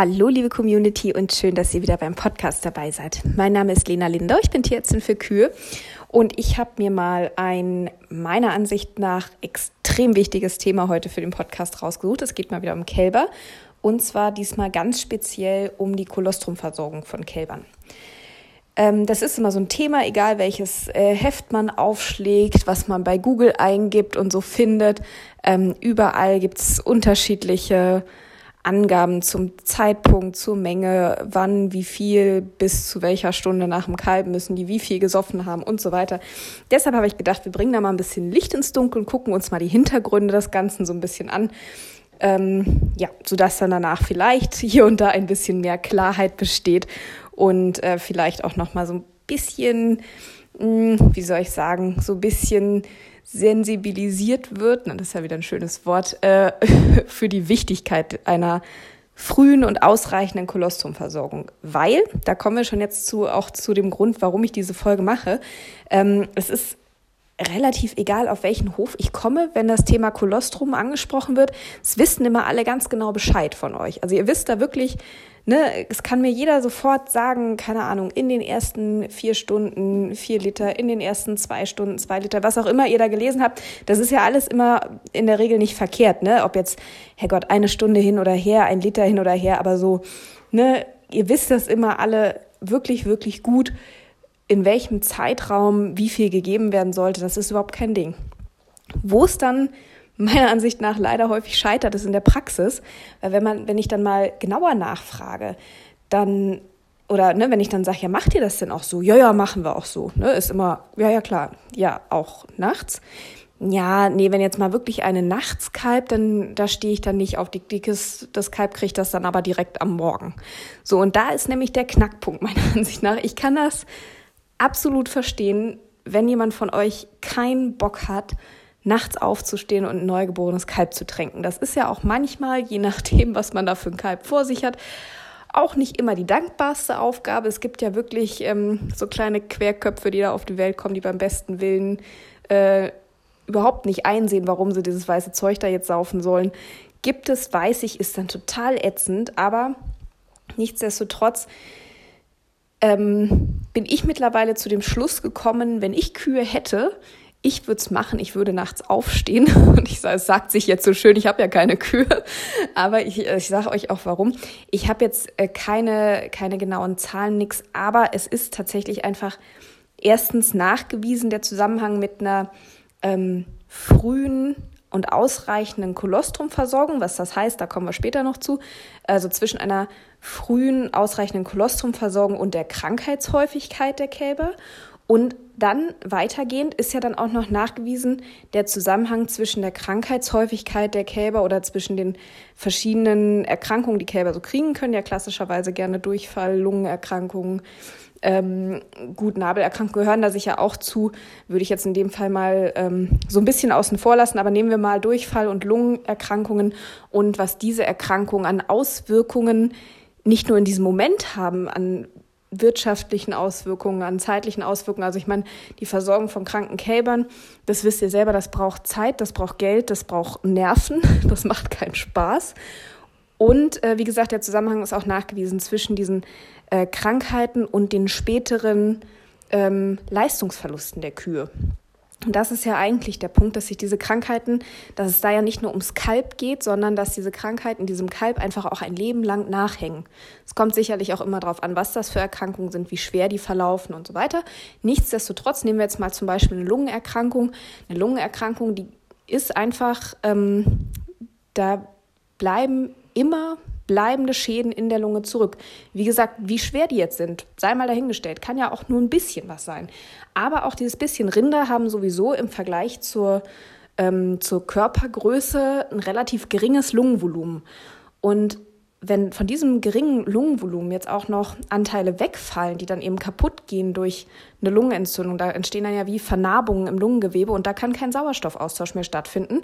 Hallo, liebe Community und schön, dass ihr wieder beim Podcast dabei seid. Mein Name ist Lena Lindau, ich bin Tierärztin für Kühe und ich habe mir mal ein meiner Ansicht nach extrem wichtiges Thema heute für den Podcast rausgesucht. Es geht mal wieder um Kälber und zwar diesmal ganz speziell um die Kolostrumversorgung von Kälbern. Ähm, das ist immer so ein Thema, egal welches äh, Heft man aufschlägt, was man bei Google eingibt und so findet. Ähm, überall gibt es unterschiedliche Angaben zum Zeitpunkt, zur Menge, wann, wie viel, bis zu welcher Stunde nach dem Kalb müssen die wie viel gesoffen haben und so weiter. Deshalb habe ich gedacht, wir bringen da mal ein bisschen Licht ins Dunkel und gucken uns mal die Hintergründe des Ganzen so ein bisschen an. Ähm, ja, sodass dann danach vielleicht hier und da ein bisschen mehr Klarheit besteht und äh, vielleicht auch noch mal so ein bisschen, mh, hm, wie soll ich sagen, so ein bisschen sensibilisiert wird, na, das ist ja wieder ein schönes Wort, äh, für die Wichtigkeit einer frühen und ausreichenden Kolostrumversorgung. Weil, da kommen wir schon jetzt zu, auch zu dem Grund, warum ich diese Folge mache. Ähm, es ist relativ egal, auf welchen Hof ich komme, wenn das Thema Kolostrum angesprochen wird. Es wissen immer alle ganz genau Bescheid von euch. Also ihr wisst da wirklich, ne, es kann mir jeder sofort sagen, keine Ahnung, in den ersten vier Stunden vier Liter, in den ersten zwei Stunden zwei Liter, was auch immer ihr da gelesen habt. Das ist ja alles immer in der Regel nicht verkehrt, ne? Ob jetzt, Herrgott, eine Stunde hin oder her, ein Liter hin oder her, aber so, ne, ihr wisst das immer alle wirklich, wirklich gut, in welchem Zeitraum wie viel gegeben werden sollte. Das ist überhaupt kein Ding. Wo es dann meiner Ansicht nach leider häufig scheitert es in der Praxis, weil wenn man, wenn ich dann mal genauer nachfrage, dann oder ne, wenn ich dann sage, ja, macht ihr das denn auch so? Ja, ja, machen wir auch so. Ne? Ist immer, ja, ja, klar, ja, auch nachts. Ja, nee, wenn jetzt mal wirklich eine nachts kalbt, dann da stehe ich dann nicht auf dick, dickes, das Kalb kriegt das dann aber direkt am Morgen. So, und da ist nämlich der Knackpunkt meiner Ansicht nach. Ich kann das absolut verstehen, wenn jemand von euch keinen Bock hat, nachts aufzustehen und ein neugeborenes Kalb zu tränken. Das ist ja auch manchmal, je nachdem, was man da für ein Kalb vor sich hat, auch nicht immer die dankbarste Aufgabe. Es gibt ja wirklich ähm, so kleine Querköpfe, die da auf die Welt kommen, die beim besten Willen äh, überhaupt nicht einsehen, warum sie dieses weiße Zeug da jetzt saufen sollen. Gibt es, weiß ich, ist dann total ätzend, aber nichtsdestotrotz ähm, bin ich mittlerweile zu dem Schluss gekommen, wenn ich Kühe hätte, ich würde es machen, ich würde nachts aufstehen. Und ich sage, es sagt sich jetzt so schön, ich habe ja keine Kühe. Aber ich, ich sage euch auch warum. Ich habe jetzt äh, keine, keine genauen Zahlen, nix. Aber es ist tatsächlich einfach erstens nachgewiesen, der Zusammenhang mit einer ähm, frühen und ausreichenden Kolostrumversorgung. Was das heißt, da kommen wir später noch zu. Also zwischen einer frühen, ausreichenden Kolostrumversorgung und der Krankheitshäufigkeit der Kälber. Und dann weitergehend ist ja dann auch noch nachgewiesen der Zusammenhang zwischen der Krankheitshäufigkeit der Kälber oder zwischen den verschiedenen Erkrankungen, die Kälber so kriegen können, ja klassischerweise gerne Durchfall, Lungenerkrankungen, ähm, gut, Nabelerkrankungen gehören da sicher auch zu, würde ich jetzt in dem Fall mal ähm, so ein bisschen außen vor lassen, aber nehmen wir mal Durchfall und Lungenerkrankungen und was diese Erkrankungen an Auswirkungen nicht nur in diesem Moment haben, an wirtschaftlichen Auswirkungen, an zeitlichen Auswirkungen. Also ich meine, die Versorgung von kranken Kälbern, das wisst ihr selber, das braucht Zeit, das braucht Geld, das braucht Nerven, das macht keinen Spaß. Und äh, wie gesagt, der Zusammenhang ist auch nachgewiesen zwischen diesen äh, Krankheiten und den späteren ähm, Leistungsverlusten der Kühe. Und das ist ja eigentlich der Punkt, dass sich diese Krankheiten, dass es da ja nicht nur ums Kalb geht, sondern dass diese Krankheiten diesem Kalb einfach auch ein Leben lang nachhängen. Es kommt sicherlich auch immer darauf an, was das für Erkrankungen sind, wie schwer die verlaufen und so weiter. Nichtsdestotrotz nehmen wir jetzt mal zum Beispiel eine Lungenerkrankung. Eine Lungenerkrankung, die ist einfach, ähm, da bleiben immer bleibende Schäden in der Lunge zurück. Wie gesagt, wie schwer die jetzt sind, sei mal dahingestellt, kann ja auch nur ein bisschen was sein. Aber auch dieses bisschen Rinder haben sowieso im Vergleich zur, ähm, zur Körpergröße ein relativ geringes Lungenvolumen. Und wenn von diesem geringen Lungenvolumen jetzt auch noch Anteile wegfallen, die dann eben kaputt gehen durch eine Lungenentzündung, da entstehen dann ja wie Vernarbungen im Lungengewebe und da kann kein Sauerstoffaustausch mehr stattfinden.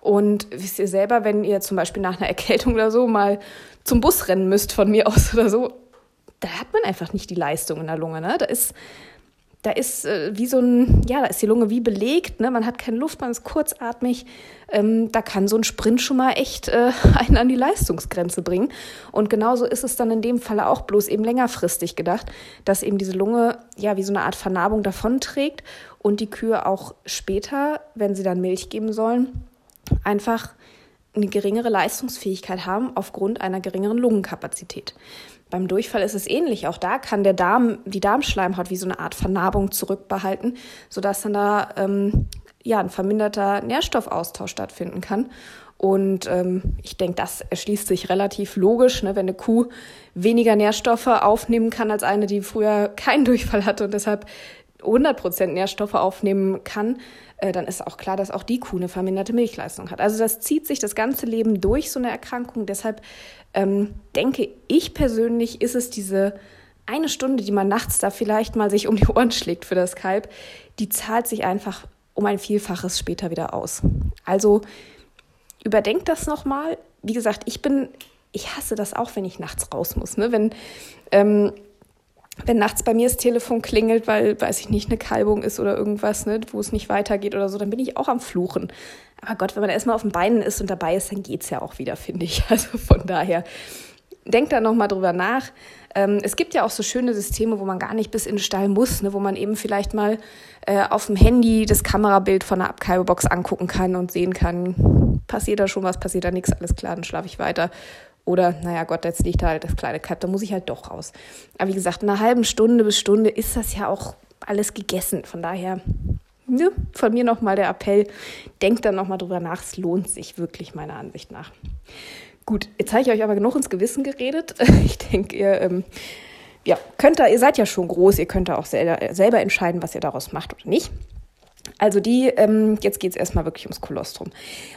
Und wisst ihr selber, wenn ihr zum Beispiel nach einer Erkältung oder so mal zum Bus rennen müsst von mir aus oder so, da hat man einfach nicht die Leistung in der Lunge. Ne? Da ist, da ist äh, wie so ein, ja, da ist die Lunge wie belegt, ne? man hat keine Luft, man ist kurzatmig. Ähm, da kann so ein Sprint schon mal echt äh, einen an die Leistungsgrenze bringen. Und genauso ist es dann in dem Falle auch bloß eben längerfristig gedacht, dass eben diese Lunge ja wie so eine Art Vernarbung davonträgt und die Kühe auch später, wenn sie dann Milch geben sollen, einfach eine geringere Leistungsfähigkeit haben aufgrund einer geringeren Lungenkapazität. Beim Durchfall ist es ähnlich. Auch da kann der Darm, die Darmschleimhaut wie so eine Art Vernarbung zurückbehalten, sodass dann da ähm, ja, ein verminderter Nährstoffaustausch stattfinden kann. Und ähm, ich denke, das erschließt sich relativ logisch, ne? wenn eine Kuh weniger Nährstoffe aufnehmen kann als eine, die früher keinen Durchfall hatte und deshalb 100% Nährstoffe aufnehmen kann, äh, dann ist auch klar, dass auch die Kuh eine verminderte Milchleistung hat. Also das zieht sich das ganze Leben durch, so eine Erkrankung. Deshalb ähm, denke ich persönlich, ist es diese eine Stunde, die man nachts da vielleicht mal sich um die Ohren schlägt für das Kalb, die zahlt sich einfach um ein Vielfaches später wieder aus. Also überdenkt das nochmal. Wie gesagt, ich bin, ich hasse das auch, wenn ich nachts raus muss. Ne? Wenn ähm, wenn nachts bei mir das Telefon klingelt, weil, weiß ich nicht, eine Kalbung ist oder irgendwas, ne, wo es nicht weitergeht oder so, dann bin ich auch am Fluchen. Aber Gott, wenn man erstmal auf den Beinen ist und dabei ist, dann geht's ja auch wieder, finde ich. Also von daher, denkt da nochmal drüber nach. Ähm, es gibt ja auch so schöne Systeme, wo man gar nicht bis in den Stall muss, ne, wo man eben vielleicht mal äh, auf dem Handy das Kamerabild von der Abkalbebox angucken kann und sehen kann, passiert da schon was, passiert da nichts, alles klar, dann schlafe ich weiter. Oder, naja, Gott, jetzt liegt da halt das kleine Kalb, da muss ich halt doch raus. Aber wie gesagt, in einer halben Stunde bis Stunde ist das ja auch alles gegessen. Von daher, ne, von mir nochmal der Appell, denkt dann nochmal drüber nach, es lohnt sich wirklich meiner Ansicht nach. Gut, jetzt habe ich euch aber genug ins Gewissen geredet. Ich denke, ihr ähm, ja, könnt da, ihr seid ja schon groß, ihr könnt da auch selber, selber entscheiden, was ihr daraus macht oder nicht. Also die, ähm, jetzt geht es erstmal wirklich ums Kolostrum.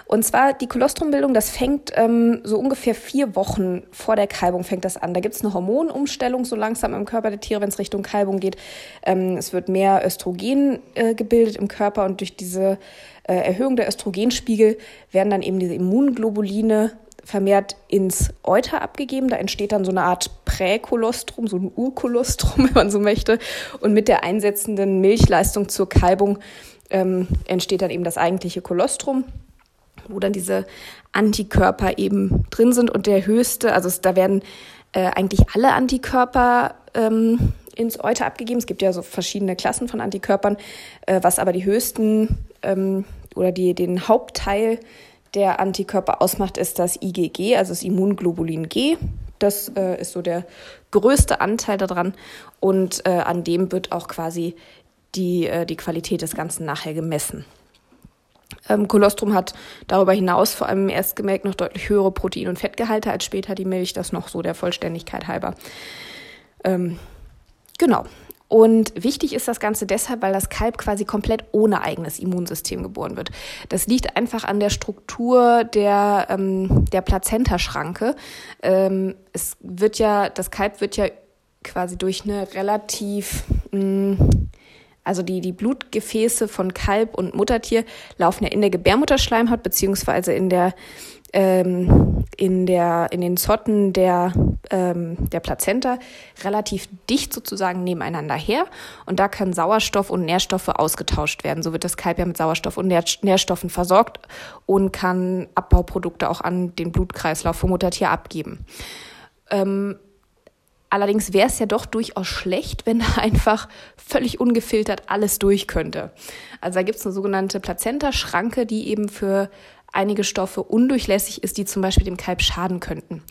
Und zwar die Kolostrumbildung, das fängt ähm, so ungefähr vier Wochen vor der Kalbung fängt das an. Da gibt es eine Hormonumstellung so langsam im Körper der Tiere, wenn es Richtung Kalbung geht. Ähm, es wird mehr Östrogen äh, gebildet im Körper und durch diese äh, Erhöhung der Östrogenspiegel werden dann eben diese Immunglobuline vermehrt ins Euter abgegeben. Da entsteht dann so eine Art Präkolostrum, so ein Urkolostrum, wenn man so möchte. Und mit der einsetzenden Milchleistung zur Kalbung ähm, entsteht dann eben das eigentliche Kolostrum, wo dann diese Antikörper eben drin sind. Und der höchste, also es, da werden äh, eigentlich alle Antikörper ähm, ins Euter abgegeben. Es gibt ja so verschiedene Klassen von Antikörpern, äh, was aber die höchsten ähm, oder die, den Hauptteil der Antikörper ausmacht, ist das IgG, also das Immunglobulin G. Das äh, ist so der größte Anteil daran und äh, an dem wird auch quasi die, äh, die Qualität des Ganzen nachher gemessen. Ähm, Kolostrum hat darüber hinaus vor allem erst gemerkt noch deutlich höhere Protein- und Fettgehalte als später die Milch, das noch so der Vollständigkeit halber. Ähm, genau. Und wichtig ist das Ganze deshalb, weil das Kalb quasi komplett ohne eigenes Immunsystem geboren wird. Das liegt einfach an der Struktur der, ähm, der Plazentaschranke. Ähm, es wird ja, das Kalb wird ja quasi durch eine relativ mh, mm, also die, die Blutgefäße von Kalb und Muttertier laufen ja in der Gebärmutterschleimhaut beziehungsweise in der ähm, in der in den Zotten der ähm, der Plazenta relativ dicht sozusagen nebeneinander her und da können Sauerstoff und Nährstoffe ausgetauscht werden. So wird das Kalb ja mit Sauerstoff und Nährstoffen versorgt und kann Abbauprodukte auch an den Blutkreislauf vom Muttertier abgeben. Ähm, Allerdings wäre es ja doch durchaus schlecht, wenn da einfach völlig ungefiltert alles durch könnte. Also da gibt es eine sogenannte Plazenta-Schranke, die eben für einige Stoffe undurchlässig ist, die zum Beispiel dem Kalb schaden könnten.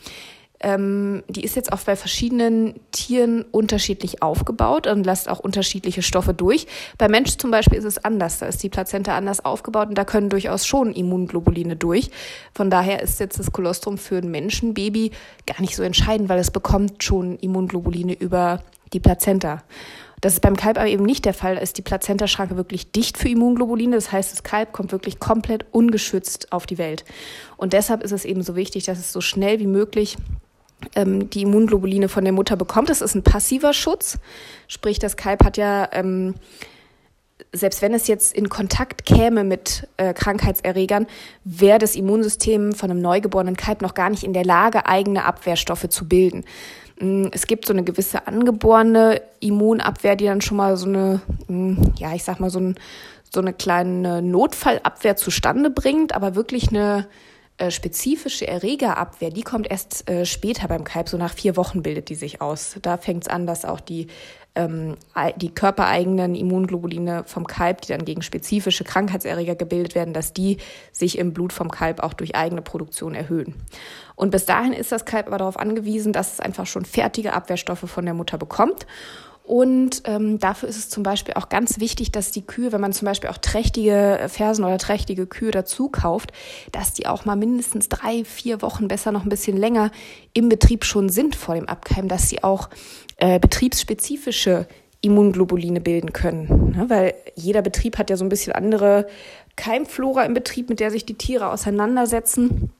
Ähm, die ist jetzt auch bei verschiedenen Tieren unterschiedlich aufgebaut und lässt auch unterschiedliche Stoffe durch. Bei Mensch zum Beispiel ist es anders. Da ist die Plazenta anders aufgebaut und da können durchaus schon Immunglobuline durch. Von daher ist jetzt das Kolostrum für ein Menschenbaby gar nicht so entscheidend, weil es bekommt schon Immunglobuline über die Plazenta. Das ist beim Kalb aber eben nicht der Fall. Da ist die Plazentaschranke wirklich dicht für Immunglobuline. Das heißt, das Kalb kommt wirklich komplett ungeschützt auf die Welt. Und deshalb ist es eben so wichtig, dass es so schnell wie möglich ähm, die Immunglobuline von der Mutter bekommt. Das ist ein passiver Schutz, sprich das Kalb hat ja ähm, selbst wenn es jetzt in Kontakt käme mit äh, Krankheitserregern, wäre das Immunsystem von einem neugeborenen Kalb noch gar nicht in der Lage, eigene Abwehrstoffe zu bilden. Mm, es gibt so eine gewisse angeborene Immunabwehr, die dann schon mal so eine, mm, ja, ich sag mal, so, ein, so eine kleine Notfallabwehr zustande bringt, aber wirklich eine äh, spezifische Erregerabwehr, die kommt erst äh, später beim Kalb, so nach vier Wochen bildet die sich aus. Da fängt es an, dass auch die, ähm, die körpereigenen Immunglobuline vom Kalb, die dann gegen spezifische Krankheitserreger gebildet werden, dass die sich im Blut vom Kalb auch durch eigene Produktion erhöhen. Und bis dahin ist das Kalb aber darauf angewiesen, dass es einfach schon fertige Abwehrstoffe von der Mutter bekommt. Und ähm, dafür ist es zum Beispiel auch ganz wichtig, dass die Kühe, wenn man zum Beispiel auch trächtige Fersen oder trächtige Kühe dazu kauft, dass die auch mal mindestens drei, vier Wochen, besser noch ein bisschen länger im Betrieb schon sind vor dem Abkeimen, dass sie auch äh, betriebsspezifische Immunglobuline bilden können. Ne? Weil jeder Betrieb hat ja so ein bisschen andere Keimflora im Betrieb, mit der sich die Tiere auseinandersetzen.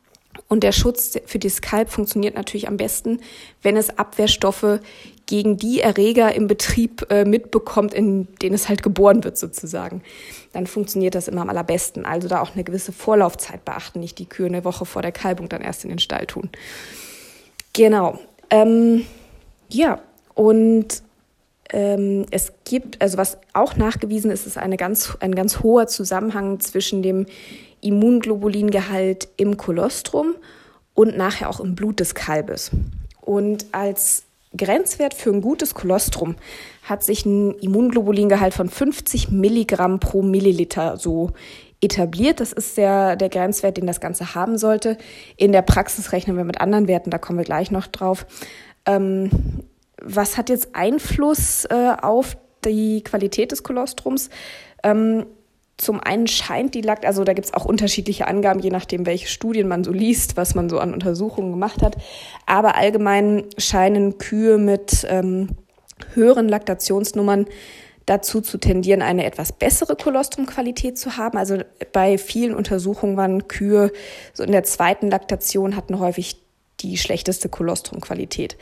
Und der Schutz für das Kalb funktioniert natürlich am besten, wenn es Abwehrstoffe gegen die Erreger im Betrieb äh, mitbekommt, in denen es halt geboren wird sozusagen. Dann funktioniert das immer am allerbesten. Also da auch eine gewisse Vorlaufzeit beachten, nicht die Kühe eine Woche vor der Kalbung dann erst in den Stall tun. Genau. Ähm, ja, und ähm, es gibt, also was auch nachgewiesen ist, ist eine ganz, ein ganz hoher Zusammenhang zwischen dem Immunglobulingehalt im Kolostrum und nachher auch im Blut des Kalbes. Und als Grenzwert für ein gutes Kolostrum hat sich ein Immunglobulingehalt von 50 Milligramm pro Milliliter so etabliert. Das ist der, der Grenzwert, den das Ganze haben sollte. In der Praxis rechnen wir mit anderen Werten, da kommen wir gleich noch drauf. Ähm, was hat jetzt Einfluss äh, auf die Qualität des Kolostrums? Ähm, zum einen scheint die Lakt, also da gibt es auch unterschiedliche Angaben, je nachdem, welche Studien man so liest, was man so an Untersuchungen gemacht hat. Aber allgemein scheinen Kühe mit ähm, höheren Laktationsnummern dazu zu tendieren, eine etwas bessere Kolostrumqualität zu haben. Also bei vielen Untersuchungen waren Kühe so in der zweiten Laktation hatten häufig die schlechteste Kolostrumqualität.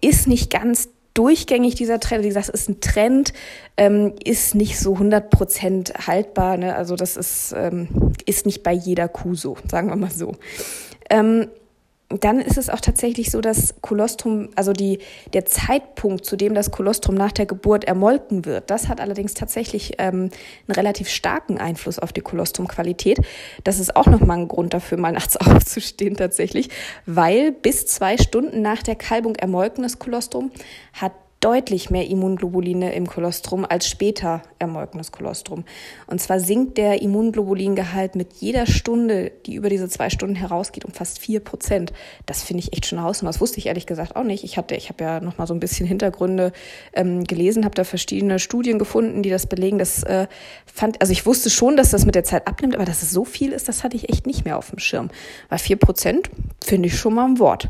Ist nicht ganz durchgängig dieser Trend. Wie gesagt, ist ein Trend, ähm, ist nicht so 100 Prozent haltbar. Ne? Also das ist, ähm, ist nicht bei jeder Kuh so, sagen wir mal so. Ähm, dann ist es auch tatsächlich so, dass Kolostrum, also die, der Zeitpunkt, zu dem das Kolostrum nach der Geburt ermolken wird, das hat allerdings tatsächlich ähm, einen relativ starken Einfluss auf die Kolostrumqualität. Das ist auch nochmal ein Grund dafür, mal nachts aufzustehen tatsächlich, weil bis zwei Stunden nach der Kalbung ermolkenes Kolostrum hat deutlich mehr Immunglobuline im Kolostrum als später ermolkenes Kolostrum. Und zwar sinkt der Immunglobulingehalt mit jeder Stunde, die über diese zwei Stunden herausgeht, um fast vier Prozent. Das finde ich echt schon Hausnummer. Das wusste ich ehrlich gesagt auch nicht. Ich hatte, ich habe ja noch mal so ein bisschen Hintergründe ähm, gelesen, habe da verschiedene Studien gefunden, die das belegen. Das äh, fand, also ich wusste schon, dass das mit der Zeit abnimmt, aber dass es so viel ist, das hatte ich echt nicht mehr auf dem Schirm. Weil vier Prozent finde ich schon mal ein Wort.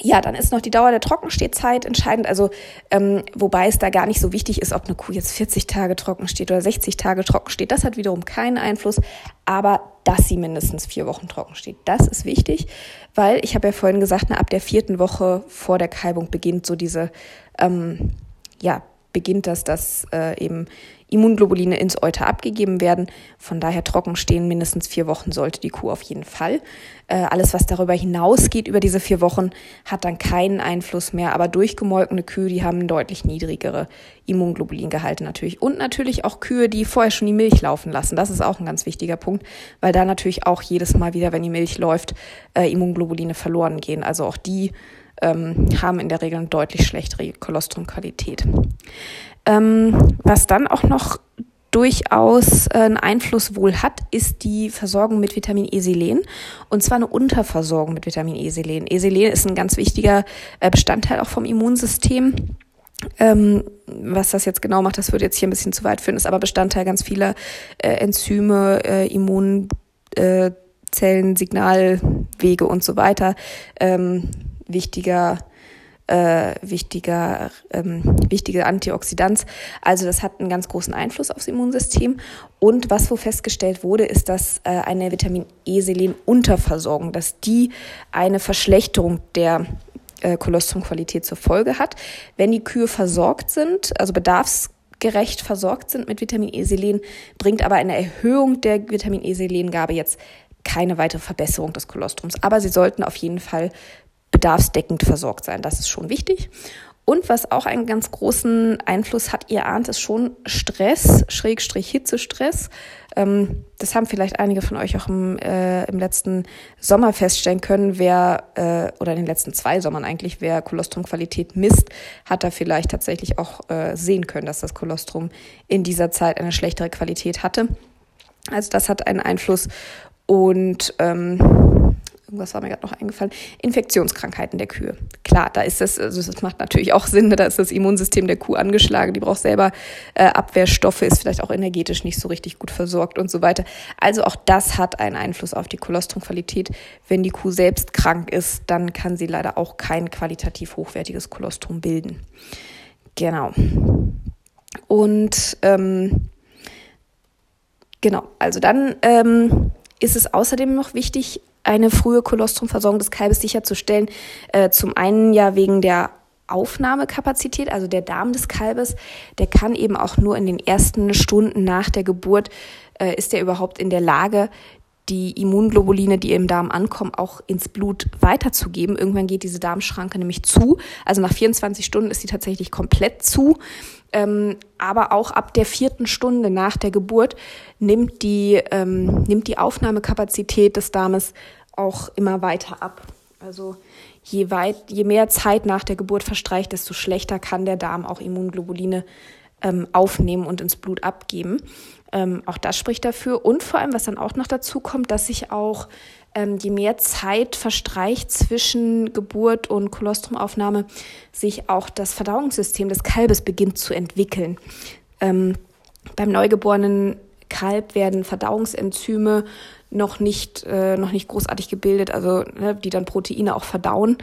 Ja, dann ist noch die Dauer der Trockenstehzeit entscheidend. Also ähm, wobei es da gar nicht so wichtig ist, ob eine Kuh jetzt 40 Tage trocken steht oder 60 Tage trocken steht. Das hat wiederum keinen Einfluss. Aber dass sie mindestens vier Wochen trocken steht, das ist wichtig, weil ich habe ja vorhin gesagt, na, ab der vierten Woche vor der Kalbung beginnt so diese ähm, ja beginnt das, dass äh, eben Immunglobuline ins Euter abgegeben werden. Von daher trocken stehen mindestens vier Wochen sollte die Kuh auf jeden Fall. Äh, alles, was darüber hinausgeht, über diese vier Wochen, hat dann keinen Einfluss mehr. Aber durchgemolkene Kühe, die haben deutlich niedrigere Immunglobulingehalte natürlich. Und natürlich auch Kühe, die vorher schon die Milch laufen lassen. Das ist auch ein ganz wichtiger Punkt, weil da natürlich auch jedes Mal wieder, wenn die Milch läuft, äh, Immunglobuline verloren gehen. Also auch die ähm, haben in der Regel eine deutlich schlechtere Kolostrumqualität. Ähm, was dann auch noch durchaus äh, einen Einfluss wohl hat, ist die Versorgung mit Vitamin E-Selen. Und zwar eine Unterversorgung mit Vitamin E-Selen. E-Selen ist ein ganz wichtiger äh, Bestandteil auch vom Immunsystem. Ähm, was das jetzt genau macht, das würde jetzt hier ein bisschen zu weit führen, ist aber Bestandteil ganz vieler äh, Enzyme, äh, Immunzellen, äh, Signalwege und so weiter. Ähm, wichtiger äh, wichtiger, ähm, wichtige Antioxidanz. Also das hat einen ganz großen Einfluss aufs Immunsystem. Und was wo festgestellt wurde, ist, dass äh, eine Vitamin E-Selen-Unterversorgung, dass die eine Verschlechterung der äh, Kolostrumqualität zur Folge hat. Wenn die Kühe versorgt sind, also bedarfs gerecht versorgt sind mit Vitamin E-Selen, bringt aber eine Erhöhung der Vitamin E-Selengabe jetzt keine weitere Verbesserung des Kolostrums. Aber sie sollten auf jeden Fall bedarfsdeckend versorgt sein. Das ist schon wichtig. Und was auch einen ganz großen Einfluss hat, ihr ahnt es schon, Stress, Schrägstrich Hitzestress. Ähm, das haben vielleicht einige von euch auch im, äh, im letzten Sommer feststellen können, wer, äh, oder in den letzten zwei Sommern eigentlich, wer Kolostrumqualität misst, hat da vielleicht tatsächlich auch äh, sehen können, dass das Kolostrum in dieser Zeit eine schlechtere Qualität hatte. Also das hat einen Einfluss. Und ähm, irgendwas war mir gerade noch eingefallen, Infektionskrankheiten der Kühe. Klar, da ist das, also das macht natürlich auch Sinn, da ist das Immunsystem der Kuh angeschlagen, die braucht selber äh, Abwehrstoffe, ist vielleicht auch energetisch nicht so richtig gut versorgt und so weiter. Also auch das hat einen Einfluss auf die Kolostrumqualität. Wenn die Kuh selbst krank ist, dann kann sie leider auch kein qualitativ hochwertiges Kolostrum bilden. Genau. Und ähm, genau, also dann ähm, ist es außerdem noch wichtig, eine frühe Kolostrumversorgung des Kalbes sicherzustellen. Äh, zum einen ja wegen der Aufnahmekapazität, also der Darm des Kalbes, der kann eben auch nur in den ersten Stunden nach der Geburt, äh, ist er überhaupt in der Lage, die Immunglobuline, die im Darm ankommen, auch ins Blut weiterzugeben. Irgendwann geht diese Darmschranke nämlich zu. Also nach 24 Stunden ist sie tatsächlich komplett zu. Ähm, aber auch ab der vierten Stunde nach der Geburt nimmt die, ähm, nimmt die Aufnahmekapazität des Darmes auch immer weiter ab. Also je, weit, je mehr Zeit nach der Geburt verstreicht, desto schlechter kann der Darm auch Immunglobuline ähm, aufnehmen und ins Blut abgeben. Ähm, auch das spricht dafür. Und vor allem, was dann auch noch dazu kommt, dass sich auch ähm, je mehr Zeit verstreicht zwischen Geburt und Kolostrumaufnahme, sich auch das Verdauungssystem des Kalbes beginnt zu entwickeln. Ähm, beim neugeborenen Kalb werden Verdauungsenzyme noch nicht, äh, noch nicht großartig gebildet, also ne, die dann Proteine auch verdauen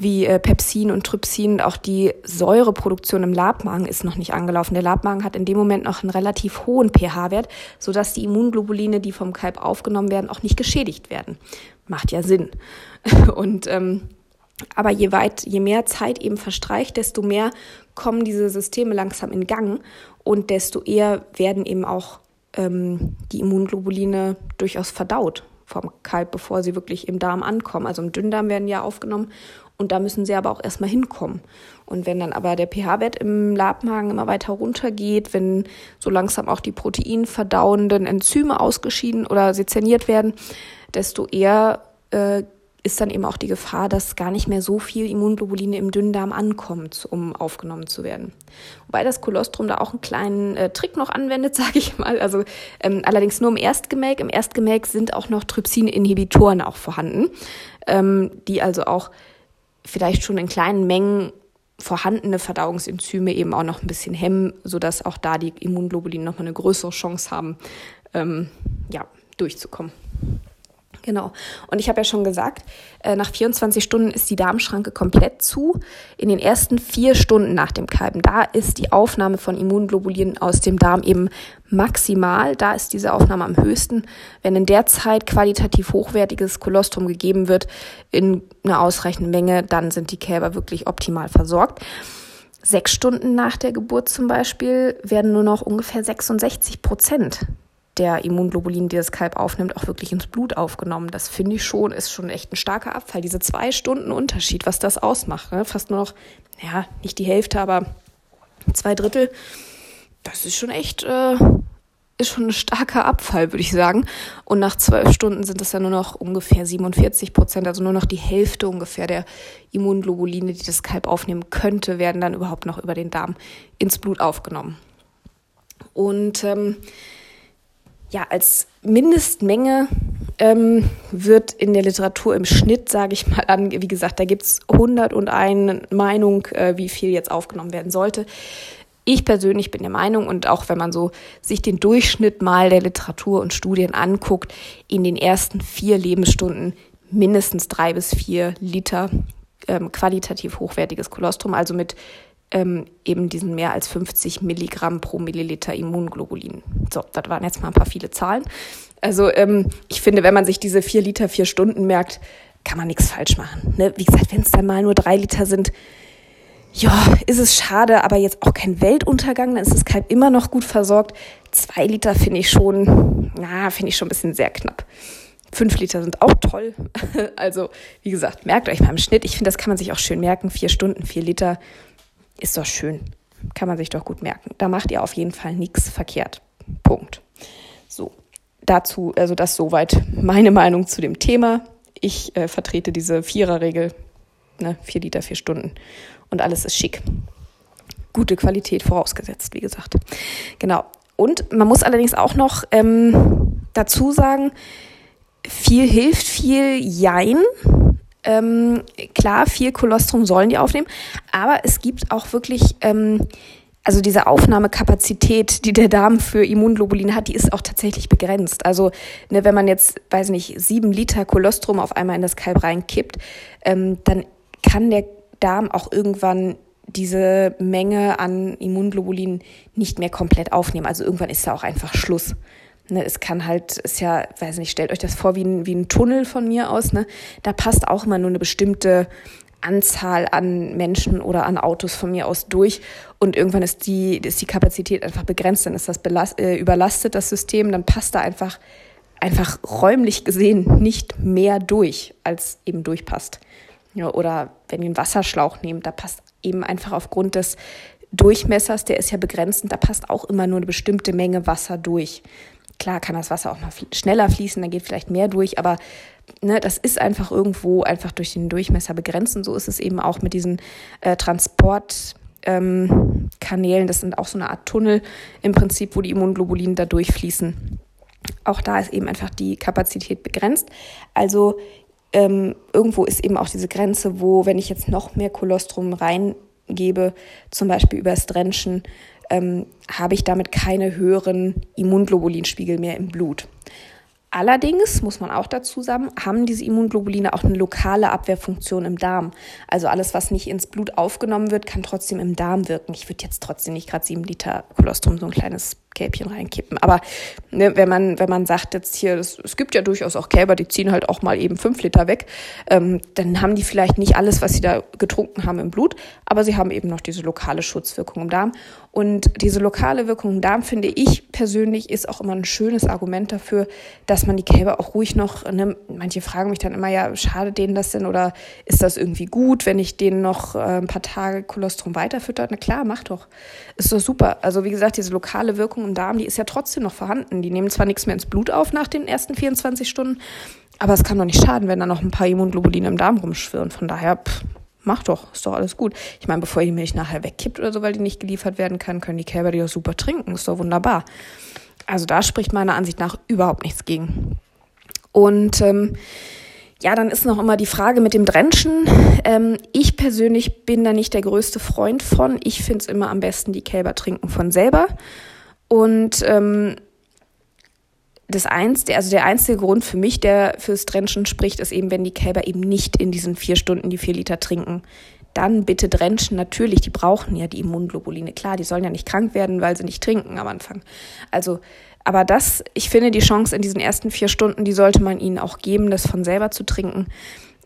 wie äh, Pepsin und Trypsin. Auch die Säureproduktion im Labmagen ist noch nicht angelaufen. Der Labmagen hat in dem Moment noch einen relativ hohen pH-Wert, sodass die Immunglobuline, die vom Kalb aufgenommen werden, auch nicht geschädigt werden. Macht ja Sinn. Und ähm, aber je weit, je mehr Zeit eben verstreicht, desto mehr kommen diese Systeme langsam in Gang und desto eher werden eben auch ähm, die Immunglobuline durchaus verdaut vom Kalb, bevor sie wirklich im Darm ankommen. Also im Dünndarm werden ja aufgenommen und da müssen sie aber auch erstmal hinkommen. Und wenn dann aber der pH-Wert im Labmagen immer weiter runtergeht, wenn so langsam auch die proteinverdauenden Enzyme ausgeschieden oder sezerniert werden, desto eher äh, ist dann eben auch die Gefahr, dass gar nicht mehr so viel Immunglobuline im Dünndarm ankommt, um aufgenommen zu werden. Wobei das Kolostrum da auch einen kleinen äh, Trick noch anwendet, sage ich mal. Also ähm, allerdings nur im Erstgemelk. Im Erstgemelk sind auch noch Trypsin-Inhibitoren auch vorhanden, ähm, die also auch vielleicht schon in kleinen Mengen vorhandene Verdauungsenzyme eben auch noch ein bisschen hemmen, sodass auch da die Immunglobulinen nochmal eine größere Chance haben, ähm, ja, durchzukommen. Genau. Und ich habe ja schon gesagt, äh, nach 24 Stunden ist die Darmschranke komplett zu. In den ersten vier Stunden nach dem Kalben, da ist die Aufnahme von Immunglobulinen aus dem Darm eben maximal. Da ist diese Aufnahme am höchsten. Wenn in der Zeit qualitativ hochwertiges Kolostrum gegeben wird in einer ausreichenden Menge, dann sind die Kälber wirklich optimal versorgt. Sechs Stunden nach der Geburt zum Beispiel werden nur noch ungefähr 66 Prozent der Immunglobulin, die das Kalb aufnimmt, auch wirklich ins Blut aufgenommen. Das finde ich schon, ist schon echt ein starker Abfall. Diese zwei Stunden Unterschied, was das ausmacht. Ne? Fast nur noch, ja, nicht die Hälfte, aber zwei Drittel. Das ist schon echt, äh, ist schon ein starker Abfall, würde ich sagen. Und nach zwölf Stunden sind es dann nur noch ungefähr 47 Prozent, also nur noch die Hälfte ungefähr der Immunglobuline, die das Kalb aufnehmen könnte, werden dann überhaupt noch über den Darm ins Blut aufgenommen. Und ähm, ja, als Mindestmenge ähm, wird in der Literatur im Schnitt, sage ich mal an, wie gesagt, da gibt's 101 Meinung, äh, wie viel jetzt aufgenommen werden sollte. Ich persönlich bin der Meinung, und auch wenn man so sich den Durchschnitt mal der Literatur und Studien anguckt, in den ersten vier Lebensstunden mindestens drei bis vier Liter ähm, qualitativ hochwertiges Kolostrum, also mit ähm, eben diesen mehr als 50 Milligramm pro Milliliter Immunglobulin. So, das waren jetzt mal ein paar viele Zahlen. Also ähm, ich finde, wenn man sich diese vier Liter, vier Stunden merkt, kann man nichts falsch machen. Ne? Wie gesagt, wenn es dann mal nur drei Liter sind, ja, ist es schade, aber jetzt auch kein Weltuntergang, dann ist das Kalb immer noch gut versorgt. Zwei Liter finde ich schon, na, finde ich schon ein bisschen sehr knapp. Fünf Liter sind auch toll. Also, wie gesagt, merkt euch mal im Schnitt. Ich finde, das kann man sich auch schön merken. Vier Stunden, vier Liter ist doch schön. Kann man sich doch gut merken. Da macht ihr auf jeden Fall nichts verkehrt. Punkt. So, dazu, also das soweit meine Meinung zu dem Thema. Ich äh, vertrete diese Viererregel. Ne, vier Liter, vier Stunden. Und alles ist schick. Gute Qualität vorausgesetzt, wie gesagt. Genau. Und man muss allerdings auch noch ähm, dazu sagen, viel hilft, viel Jein. Ähm, klar, viel Kolostrum sollen die aufnehmen, aber es gibt auch wirklich, ähm, also diese Aufnahmekapazität, die der Darm für Immunglobulin hat, die ist auch tatsächlich begrenzt. Also ne, wenn man jetzt, weiß nicht, sieben Liter Kolostrum auf einmal in das Kalb reinkippt, ähm, dann kann der Darm auch irgendwann diese Menge an Immunglobulin nicht mehr komplett aufnehmen. Also irgendwann ist da auch einfach Schluss. Ne, es kann halt, ist ja, weiß nicht, stellt euch das vor wie ein, wie ein Tunnel von mir aus. Ne? Da passt auch immer nur eine bestimmte Anzahl an Menschen oder an Autos von mir aus durch. Und irgendwann ist die, ist die Kapazität einfach begrenzt, dann ist das belast, äh, überlastet, das System, dann passt da einfach, einfach räumlich gesehen nicht mehr durch, als eben durchpasst. Ja, oder wenn ihr einen Wasserschlauch nehmt, da passt eben einfach aufgrund des Durchmessers, der ist ja begrenzt und da passt auch immer nur eine bestimmte Menge Wasser durch. Klar kann das Wasser auch mal schneller fließen, dann geht vielleicht mehr durch, aber ne, das ist einfach irgendwo einfach durch den Durchmesser begrenzt. Und so ist es eben auch mit diesen äh, Transportkanälen. Ähm, das sind auch so eine Art Tunnel im Prinzip, wo die Immunglobulinen da durchfließen. Auch da ist eben einfach die Kapazität begrenzt. Also ähm, irgendwo ist eben auch diese Grenze, wo, wenn ich jetzt noch mehr Kolostrum reingebe, zum Beispiel übers Drenchen, ähm, habe ich damit keine höheren Immunglobulinspiegel mehr im Blut. Allerdings, muss man auch dazu sagen, haben diese Immunglobuline auch eine lokale Abwehrfunktion im Darm. Also alles, was nicht ins Blut aufgenommen wird, kann trotzdem im Darm wirken. Ich würde jetzt trotzdem nicht gerade sieben Liter Kolostrum so ein kleines Kälbchen reinkippen. Aber ne, wenn man wenn man sagt jetzt hier, das, es gibt ja durchaus auch Kälber, die ziehen halt auch mal eben fünf Liter weg, ähm, dann haben die vielleicht nicht alles, was sie da getrunken haben im Blut, aber sie haben eben noch diese lokale Schutzwirkung im Darm. Und diese lokale Wirkung im Darm finde ich persönlich ist auch immer ein schönes Argument dafür, dass man die Kälber auch ruhig noch. Ne, manche fragen mich dann immer, ja, schade denen das denn oder ist das irgendwie gut, wenn ich denen noch äh, ein paar Tage Kolostrum weiterfütter? Na klar, mach doch, ist doch super. Also wie gesagt, diese lokale Wirkung im Darm, die ist ja trotzdem noch vorhanden. Die nehmen zwar nichts mehr ins Blut auf nach den ersten 24 Stunden, aber es kann doch nicht schaden, wenn da noch ein paar Immunglobuline im Darm rumschwirren. Von daher, pff, mach doch, ist doch alles gut. Ich meine, bevor die Milch nachher wegkippt oder so, weil die nicht geliefert werden kann, können die Kälber die doch super trinken. Ist doch wunderbar. Also da spricht meiner Ansicht nach überhaupt nichts gegen. Und ähm, ja, dann ist noch immer die Frage mit dem Drenchen. Ähm, ich persönlich bin da nicht der größte Freund von. Ich finde es immer am besten, die Kälber trinken von selber. Und ähm, das einzige, also der einzige Grund für mich, der fürs Drenchen spricht, ist eben, wenn die Kälber eben nicht in diesen vier Stunden die vier Liter trinken. Dann bitte drenchen. Natürlich, die brauchen ja die Immunglobuline. Klar, die sollen ja nicht krank werden, weil sie nicht trinken am Anfang. Also, aber das, ich finde, die Chance in diesen ersten vier Stunden, die sollte man ihnen auch geben, das von selber zu trinken.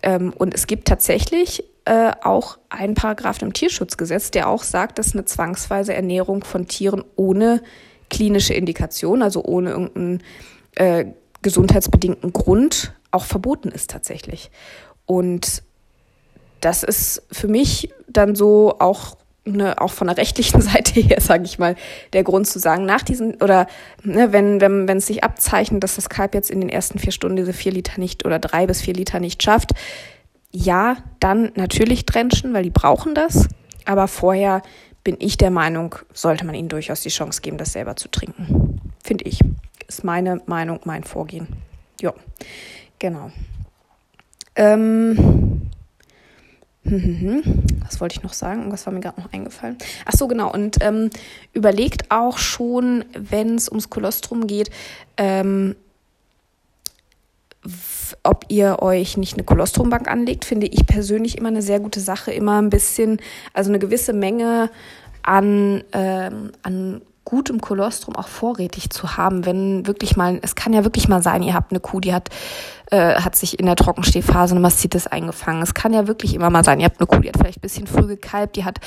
Ähm, und es gibt tatsächlich äh, auch einen Paragraph im Tierschutzgesetz, der auch sagt, dass eine zwangsweise Ernährung von Tieren ohne klinische Indikation, also ohne irgendeinen äh, gesundheitsbedingten Grund, auch verboten ist tatsächlich. Und das ist für mich dann so auch ne, auch von der rechtlichen Seite her, sage ich mal, der Grund zu sagen, nach diesen oder ne, wenn wenn wenn es sich abzeichnet, dass das Kalb jetzt in den ersten vier Stunden diese vier Liter nicht oder drei bis vier Liter nicht schafft, ja, dann natürlich drenchen, weil die brauchen das. Aber vorher bin ich der Meinung, sollte man ihnen durchaus die Chance geben, das selber zu trinken. Finde ich. Ist meine Meinung, mein Vorgehen. Ja, genau. Ähm, was wollte ich noch sagen? Was war mir gerade noch eingefallen? Ach so, genau. Und ähm, überlegt auch schon, wenn es ums Kolostrum geht, ähm, ob ihr euch nicht eine Kolostrumbank anlegt, finde ich persönlich immer eine sehr gute Sache. Immer ein bisschen, also eine gewisse Menge an, ähm, an gutem Kolostrum auch vorrätig zu haben, wenn wirklich mal, es kann ja wirklich mal sein, ihr habt eine Kuh, die hat, äh, hat sich in der Trockenstehphase eine Mastitis eingefangen. Es kann ja wirklich immer mal sein, ihr habt eine Kuh, die hat vielleicht ein bisschen früh gekalbt, die hat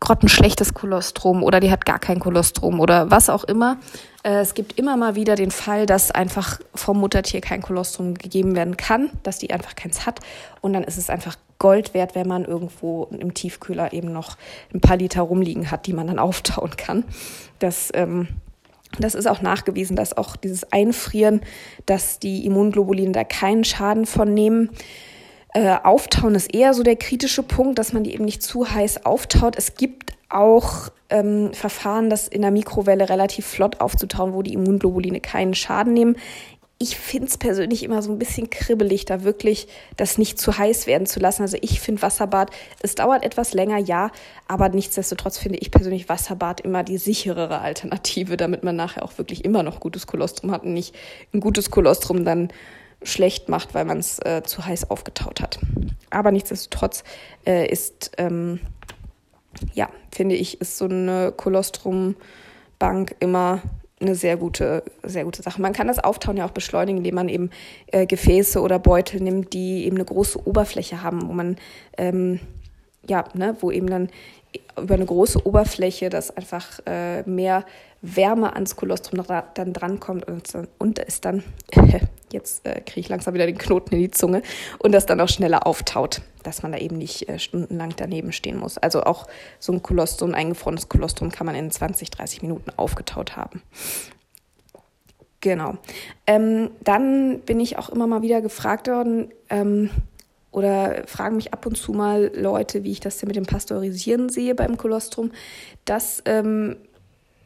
grottenschlechtes Kolostrum oder die hat gar kein Kolostrum oder was auch immer. Äh, es gibt immer mal wieder den Fall, dass einfach vom Muttertier kein Kolostrum gegeben werden kann, dass die einfach keins hat. Und dann ist es einfach Gold wert, wenn man irgendwo im Tiefkühler eben noch ein paar Liter rumliegen hat, die man dann auftauen kann. Das, ähm, das ist auch nachgewiesen, dass auch dieses Einfrieren, dass die Immunglobuline da keinen Schaden von nehmen. Äh, auftauen ist eher so der kritische Punkt, dass man die eben nicht zu heiß auftaut. Es gibt auch ähm, Verfahren, das in der Mikrowelle relativ flott aufzutauen, wo die Immunglobuline keinen Schaden nehmen. Ich finde es persönlich immer so ein bisschen kribbelig, da wirklich das nicht zu heiß werden zu lassen. Also ich finde Wasserbad, es dauert etwas länger, ja, aber nichtsdestotrotz finde ich persönlich Wasserbad immer die sicherere Alternative, damit man nachher auch wirklich immer noch gutes Kolostrum hat und nicht ein gutes Kolostrum dann schlecht macht, weil man es äh, zu heiß aufgetaut hat. Aber nichtsdestotrotz äh, ist ähm, ja, finde ich, ist so eine Kolostrum-Bank immer eine sehr gute, sehr gute Sache. Man kann das Auftauen ja auch beschleunigen, indem man eben äh, Gefäße oder Beutel nimmt, die eben eine große Oberfläche haben, wo man ähm, ja, ne, wo eben dann über eine große Oberfläche, dass einfach äh, mehr Wärme ans Kolostrum dann drankommt und, und es dann, jetzt äh, kriege ich langsam wieder den Knoten in die Zunge, und das dann auch schneller auftaut, dass man da eben nicht äh, stundenlang daneben stehen muss. Also auch so ein Kolostrum, ein eingefrorenes Kolostrum kann man in 20, 30 Minuten aufgetaut haben. Genau. Ähm, dann bin ich auch immer mal wieder gefragt worden, ähm, oder fragen mich ab und zu mal Leute, wie ich das denn mit dem Pasteurisieren sehe beim Kolostrum. Das ähm,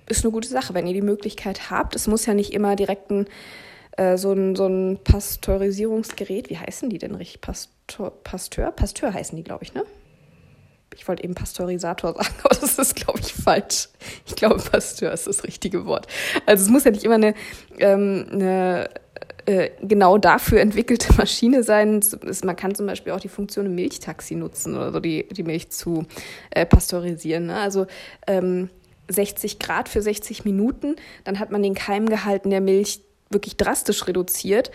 ist eine gute Sache, wenn ihr die Möglichkeit habt. Es muss ja nicht immer direkt ein, äh, so, ein, so ein Pasteurisierungsgerät, wie heißen die denn richtig? Pasteur? Pasteur, Pasteur heißen die, glaube ich, ne? Ich wollte eben Pasteurisator sagen, aber das ist, glaube ich, falsch. Ich glaube, Pasteur ist das richtige Wort. Also es muss ja nicht immer eine, ähm, eine äh, genau dafür entwickelte Maschine sein. Man kann zum Beispiel auch die Funktion im Milchtaxi nutzen oder so, die, die Milch zu äh, pasteurisieren. Ne? Also ähm, 60 Grad für 60 Minuten, dann hat man den Keimgehalt in der Milch wirklich drastisch reduziert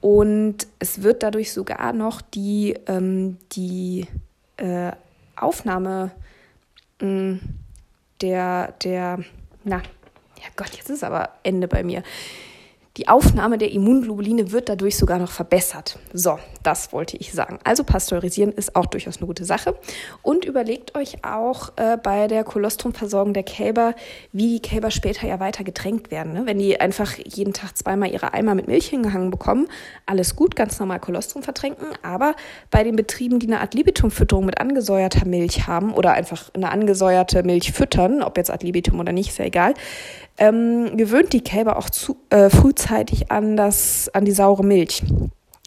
und es wird dadurch sogar noch die, ähm, die äh, Aufnahme mh, mm, der, der, na, ja Gott, jetzt ist aber Ende bei mir. Die Aufnahme der Immunglobuline wird dadurch sogar noch verbessert. So, das wollte ich sagen. Also pasteurisieren ist auch durchaus eine gute Sache. Und überlegt euch auch äh, bei der Kolostrumversorgung der Kälber, wie die Kälber später ja weiter getränkt werden. Ne? Wenn die einfach jeden Tag zweimal ihre Eimer mit Milch hingehangen bekommen, alles gut, ganz normal Kolostrum vertränken. Aber bei den Betrieben, die eine Ad libitum-Fütterung mit angesäuerter Milch haben oder einfach eine angesäuerte Milch füttern, ob jetzt Ad libitum oder nicht, ist ja egal, ähm, gewöhnt die Kälber auch zu, äh, frühzeitig an, das, an die saure Milch.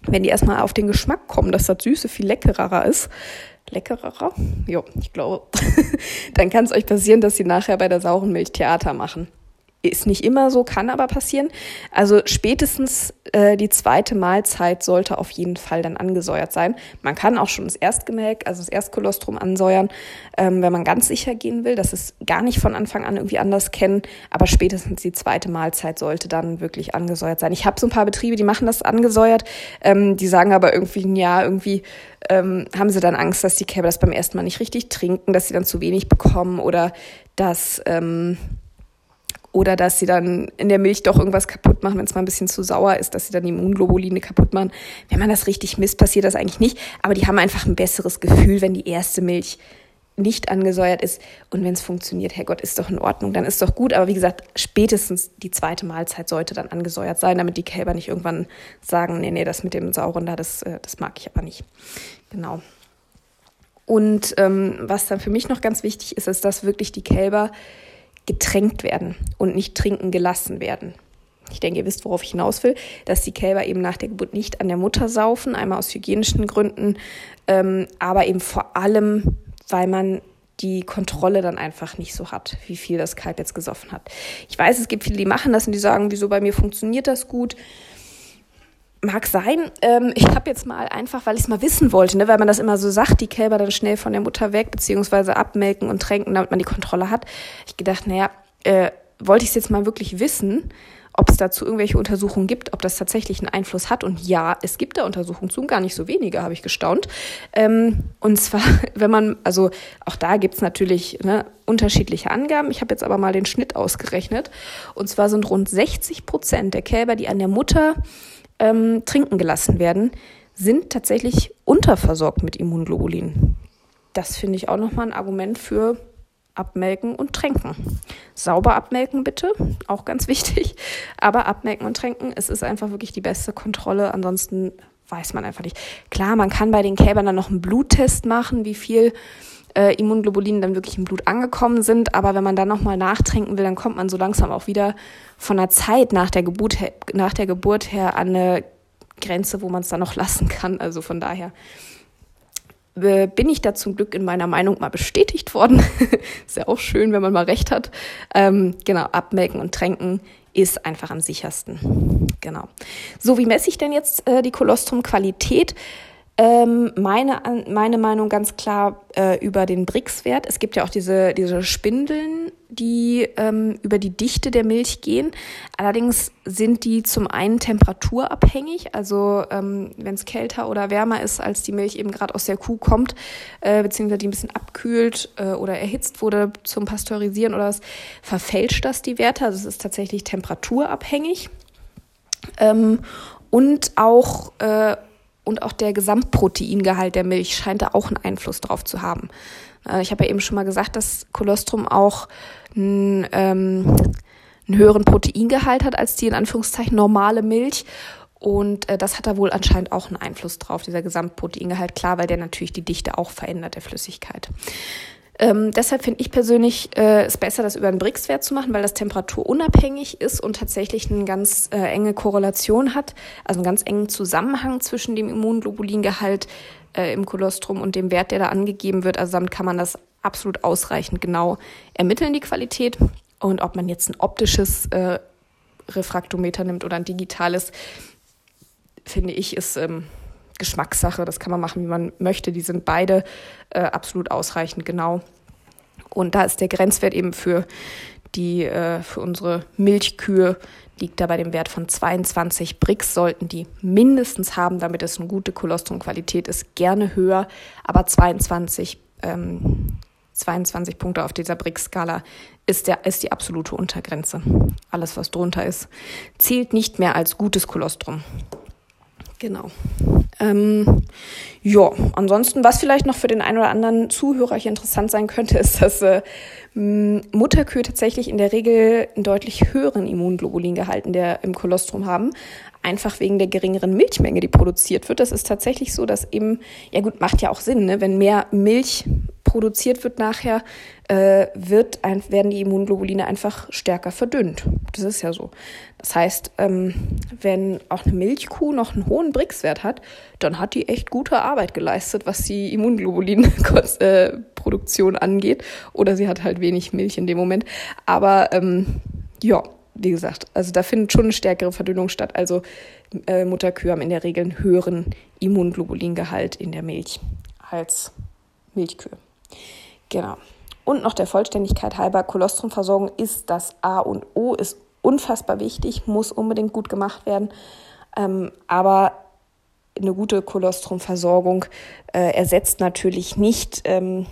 Wenn die erstmal auf den Geschmack kommen, dass das Süße viel leckerer ist, leckerer? Jo, ich glaube, dann kann es euch passieren, dass sie nachher bei der sauren Milch Theater machen. Ist nicht immer so, kann aber passieren. Also spätestens äh, die zweite Mahlzeit sollte auf jeden Fall dann angesäuert sein. Man kann auch schon das Erstgemelk, also das Erstkolostrum ansäuern, ähm, wenn man ganz sicher gehen will, dass es gar nicht von Anfang an irgendwie anders kennen. Aber spätestens die zweite Mahlzeit sollte dann wirklich angesäuert sein. Ich habe so ein paar Betriebe, die machen das angesäuert. Ähm, die sagen aber irgendwie, ja, irgendwie ähm, haben sie dann Angst, dass die Kälber das beim ersten Mal nicht richtig trinken, dass sie dann zu wenig bekommen oder dass... Ähm, oder dass sie dann in der Milch doch irgendwas kaputt machen, wenn es mal ein bisschen zu sauer ist, dass sie dann die Immunglobuline kaputt machen. Wenn man das richtig misst, passiert das eigentlich nicht. Aber die haben einfach ein besseres Gefühl, wenn die erste Milch nicht angesäuert ist. Und wenn es funktioniert, Herrgott, ist doch in Ordnung, dann ist doch gut. Aber wie gesagt, spätestens die zweite Mahlzeit sollte dann angesäuert sein, damit die Kälber nicht irgendwann sagen, nee, nee, das mit dem Sauren da, das, äh, das mag ich aber nicht. Genau. Und ähm, was dann für mich noch ganz wichtig ist, ist, dass wirklich die Kälber getränkt werden und nicht trinken gelassen werden. Ich denke, ihr wisst, worauf ich hinaus will, dass die Kälber eben nach der Geburt nicht an der Mutter saufen, einmal aus hygienischen Gründen, ähm, aber eben vor allem, weil man die Kontrolle dann einfach nicht so hat, wie viel das Kalb jetzt gesoffen hat. Ich weiß, es gibt viele, die machen das und die sagen, wieso bei mir funktioniert das gut. Mag sein. Ähm, ich habe jetzt mal einfach, weil ich es mal wissen wollte, ne, weil man das immer so sagt, die Kälber dann schnell von der Mutter weg, beziehungsweise abmelken und tränken, damit man die Kontrolle hat. Ich gedacht, naja, äh, wollte ich es jetzt mal wirklich wissen, ob es dazu irgendwelche Untersuchungen gibt, ob das tatsächlich einen Einfluss hat. Und ja, es gibt da Untersuchungen zu, gar nicht so wenige, habe ich gestaunt. Ähm, und zwar, wenn man, also auch da gibt es natürlich ne, unterschiedliche Angaben. Ich habe jetzt aber mal den Schnitt ausgerechnet. Und zwar sind rund 60 Prozent der Kälber, die an der Mutter ähm, trinken gelassen werden, sind tatsächlich unterversorgt mit Immunglobulin. Das finde ich auch nochmal ein Argument für abmelken und tränken. Sauber abmelken bitte, auch ganz wichtig. Aber abmelken und tränken, es ist einfach wirklich die beste Kontrolle. Ansonsten weiß man einfach nicht. Klar, man kann bei den Kälbern dann noch einen Bluttest machen, wie viel äh, Immunglobulin dann wirklich im Blut angekommen sind. Aber wenn man dann nochmal nachtränken will, dann kommt man so langsam auch wieder von der Zeit nach der Geburt, nach der Geburt her an eine Grenze, wo man es dann noch lassen kann. Also von daher äh, bin ich da zum Glück in meiner Meinung mal bestätigt worden. ist ja auch schön, wenn man mal recht hat. Ähm, genau, abmelken und tränken ist einfach am sichersten. Genau. So, wie messe ich denn jetzt äh, die Kolostrum-Qualität? Ähm, meine, meine Meinung ganz klar äh, über den Brix-Wert. Es gibt ja auch diese, diese Spindeln, die ähm, über die Dichte der Milch gehen. Allerdings sind die zum einen temperaturabhängig, also ähm, wenn es kälter oder wärmer ist, als die Milch eben gerade aus der Kuh kommt, äh, beziehungsweise die ein bisschen abkühlt äh, oder erhitzt wurde zum Pasteurisieren oder was, verfälscht das die Werte. Also es ist tatsächlich temperaturabhängig. Ähm, und auch äh, und auch der Gesamtproteingehalt der Milch scheint da auch einen Einfluss drauf zu haben. Äh, ich habe ja eben schon mal gesagt, dass Kolostrum auch einen, ähm, einen höheren Proteingehalt hat als die in Anführungszeichen normale Milch. Und äh, das hat da wohl anscheinend auch einen Einfluss drauf, dieser Gesamtproteingehalt. Klar, weil der natürlich die Dichte auch verändert, der Flüssigkeit. Ähm, deshalb finde ich persönlich äh, es besser, das über einen Brix-Wert zu machen, weil das temperaturunabhängig ist und tatsächlich eine ganz äh, enge Korrelation hat, also einen ganz engen Zusammenhang zwischen dem Immunglobulingehalt äh, im Kolostrum und dem Wert, der da angegeben wird. Also damit kann man das absolut ausreichend genau ermitteln, die Qualität. Und ob man jetzt ein optisches äh, Refraktometer nimmt oder ein digitales, finde ich, ist ähm, Geschmackssache. Das kann man machen, wie man möchte. Die sind beide äh, absolut ausreichend genau. Und da ist der Grenzwert eben für die äh, für unsere Milchkühe liegt da bei dem Wert von 22 Brix, sollten die mindestens haben, damit es eine gute Kolostrum-Qualität ist, gerne höher, aber 22, ähm, 22 Punkte auf dieser Brix-Skala ist, ist die absolute Untergrenze. Alles, was drunter ist, zählt nicht mehr als gutes Kolostrum. Genau. Ähm, ja, ansonsten, was vielleicht noch für den einen oder anderen Zuhörer hier interessant sein könnte, ist, dass äh, Mutterkühe tatsächlich in der Regel einen deutlich höheren Immunglobulingehalt in der, im Kolostrum haben, einfach wegen der geringeren Milchmenge, die produziert wird. Das ist tatsächlich so, dass eben, ja gut, macht ja auch Sinn, ne? wenn mehr Milch produziert wird nachher, äh, wird ein, werden die Immunglobuline einfach stärker verdünnt. Das ist ja so. Das heißt, ähm, wenn auch eine Milchkuh noch einen hohen Brixwert hat, dann hat die echt gute Arbeit geleistet, was die Immunglobulinproduktion angeht. Oder sie hat halt wenig Milch in dem Moment. Aber ähm, ja, wie gesagt, also da findet schon eine stärkere Verdünnung statt. Also äh, Mutterkühe haben in der Regel einen höheren Immunglobulingehalt in der Milch als Milchkühe. Genau. Und noch der Vollständigkeit halber, Kolostrumversorgung ist das A und O, ist unfassbar wichtig, muss unbedingt gut gemacht werden. Ähm, aber eine gute Kolostrumversorgung äh, ersetzt natürlich nicht ähm,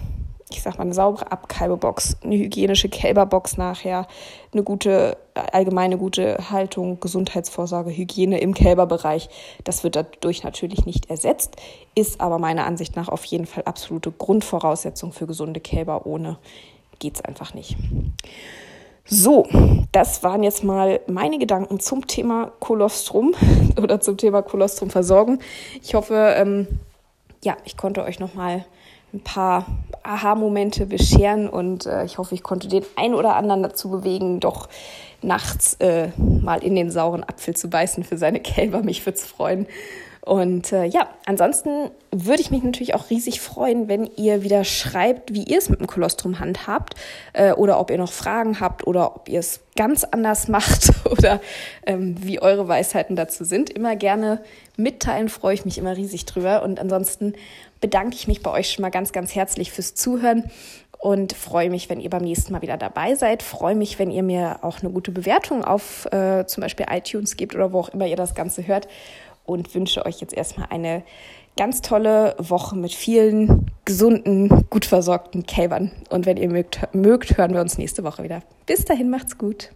ich sag mal, eine saubere Abkalbebox, eine hygienische Kälberbox nachher, eine gute, allgemeine gute Haltung, Gesundheitsvorsorge, Hygiene im Kälberbereich. Das wird dadurch natürlich nicht ersetzt, ist aber meiner Ansicht nach auf jeden Fall absolute Grundvoraussetzung für gesunde Kälber. Ohne geht's einfach nicht. So, das waren jetzt mal meine Gedanken zum Thema Kolostrum oder zum Thema Kolostrumversorgung. Ich hoffe, ähm, ja, ich konnte euch nochmal ein paar Aha-Momente bescheren und äh, ich hoffe, ich konnte den einen oder anderen dazu bewegen, doch nachts äh, mal in den sauren Apfel zu beißen für seine Kälber. Mich würde es freuen. Und äh, ja, ansonsten würde ich mich natürlich auch riesig freuen, wenn ihr wieder schreibt, wie ihr es mit dem Kolostrum handhabt äh, oder ob ihr noch Fragen habt oder ob ihr es ganz anders macht oder ähm, wie eure Weisheiten dazu sind. Immer gerne mitteilen, freue ich mich immer riesig drüber. Und ansonsten bedanke ich mich bei euch schon mal ganz, ganz herzlich fürs Zuhören und freue mich, wenn ihr beim nächsten Mal wieder dabei seid. Freue mich, wenn ihr mir auch eine gute Bewertung auf äh, zum Beispiel iTunes gebt oder wo auch immer ihr das Ganze hört und wünsche euch jetzt erstmal eine ganz tolle Woche mit vielen gesunden, gut versorgten Kälbern. Und wenn ihr mögt, mögt, hören wir uns nächste Woche wieder. Bis dahin, macht's gut.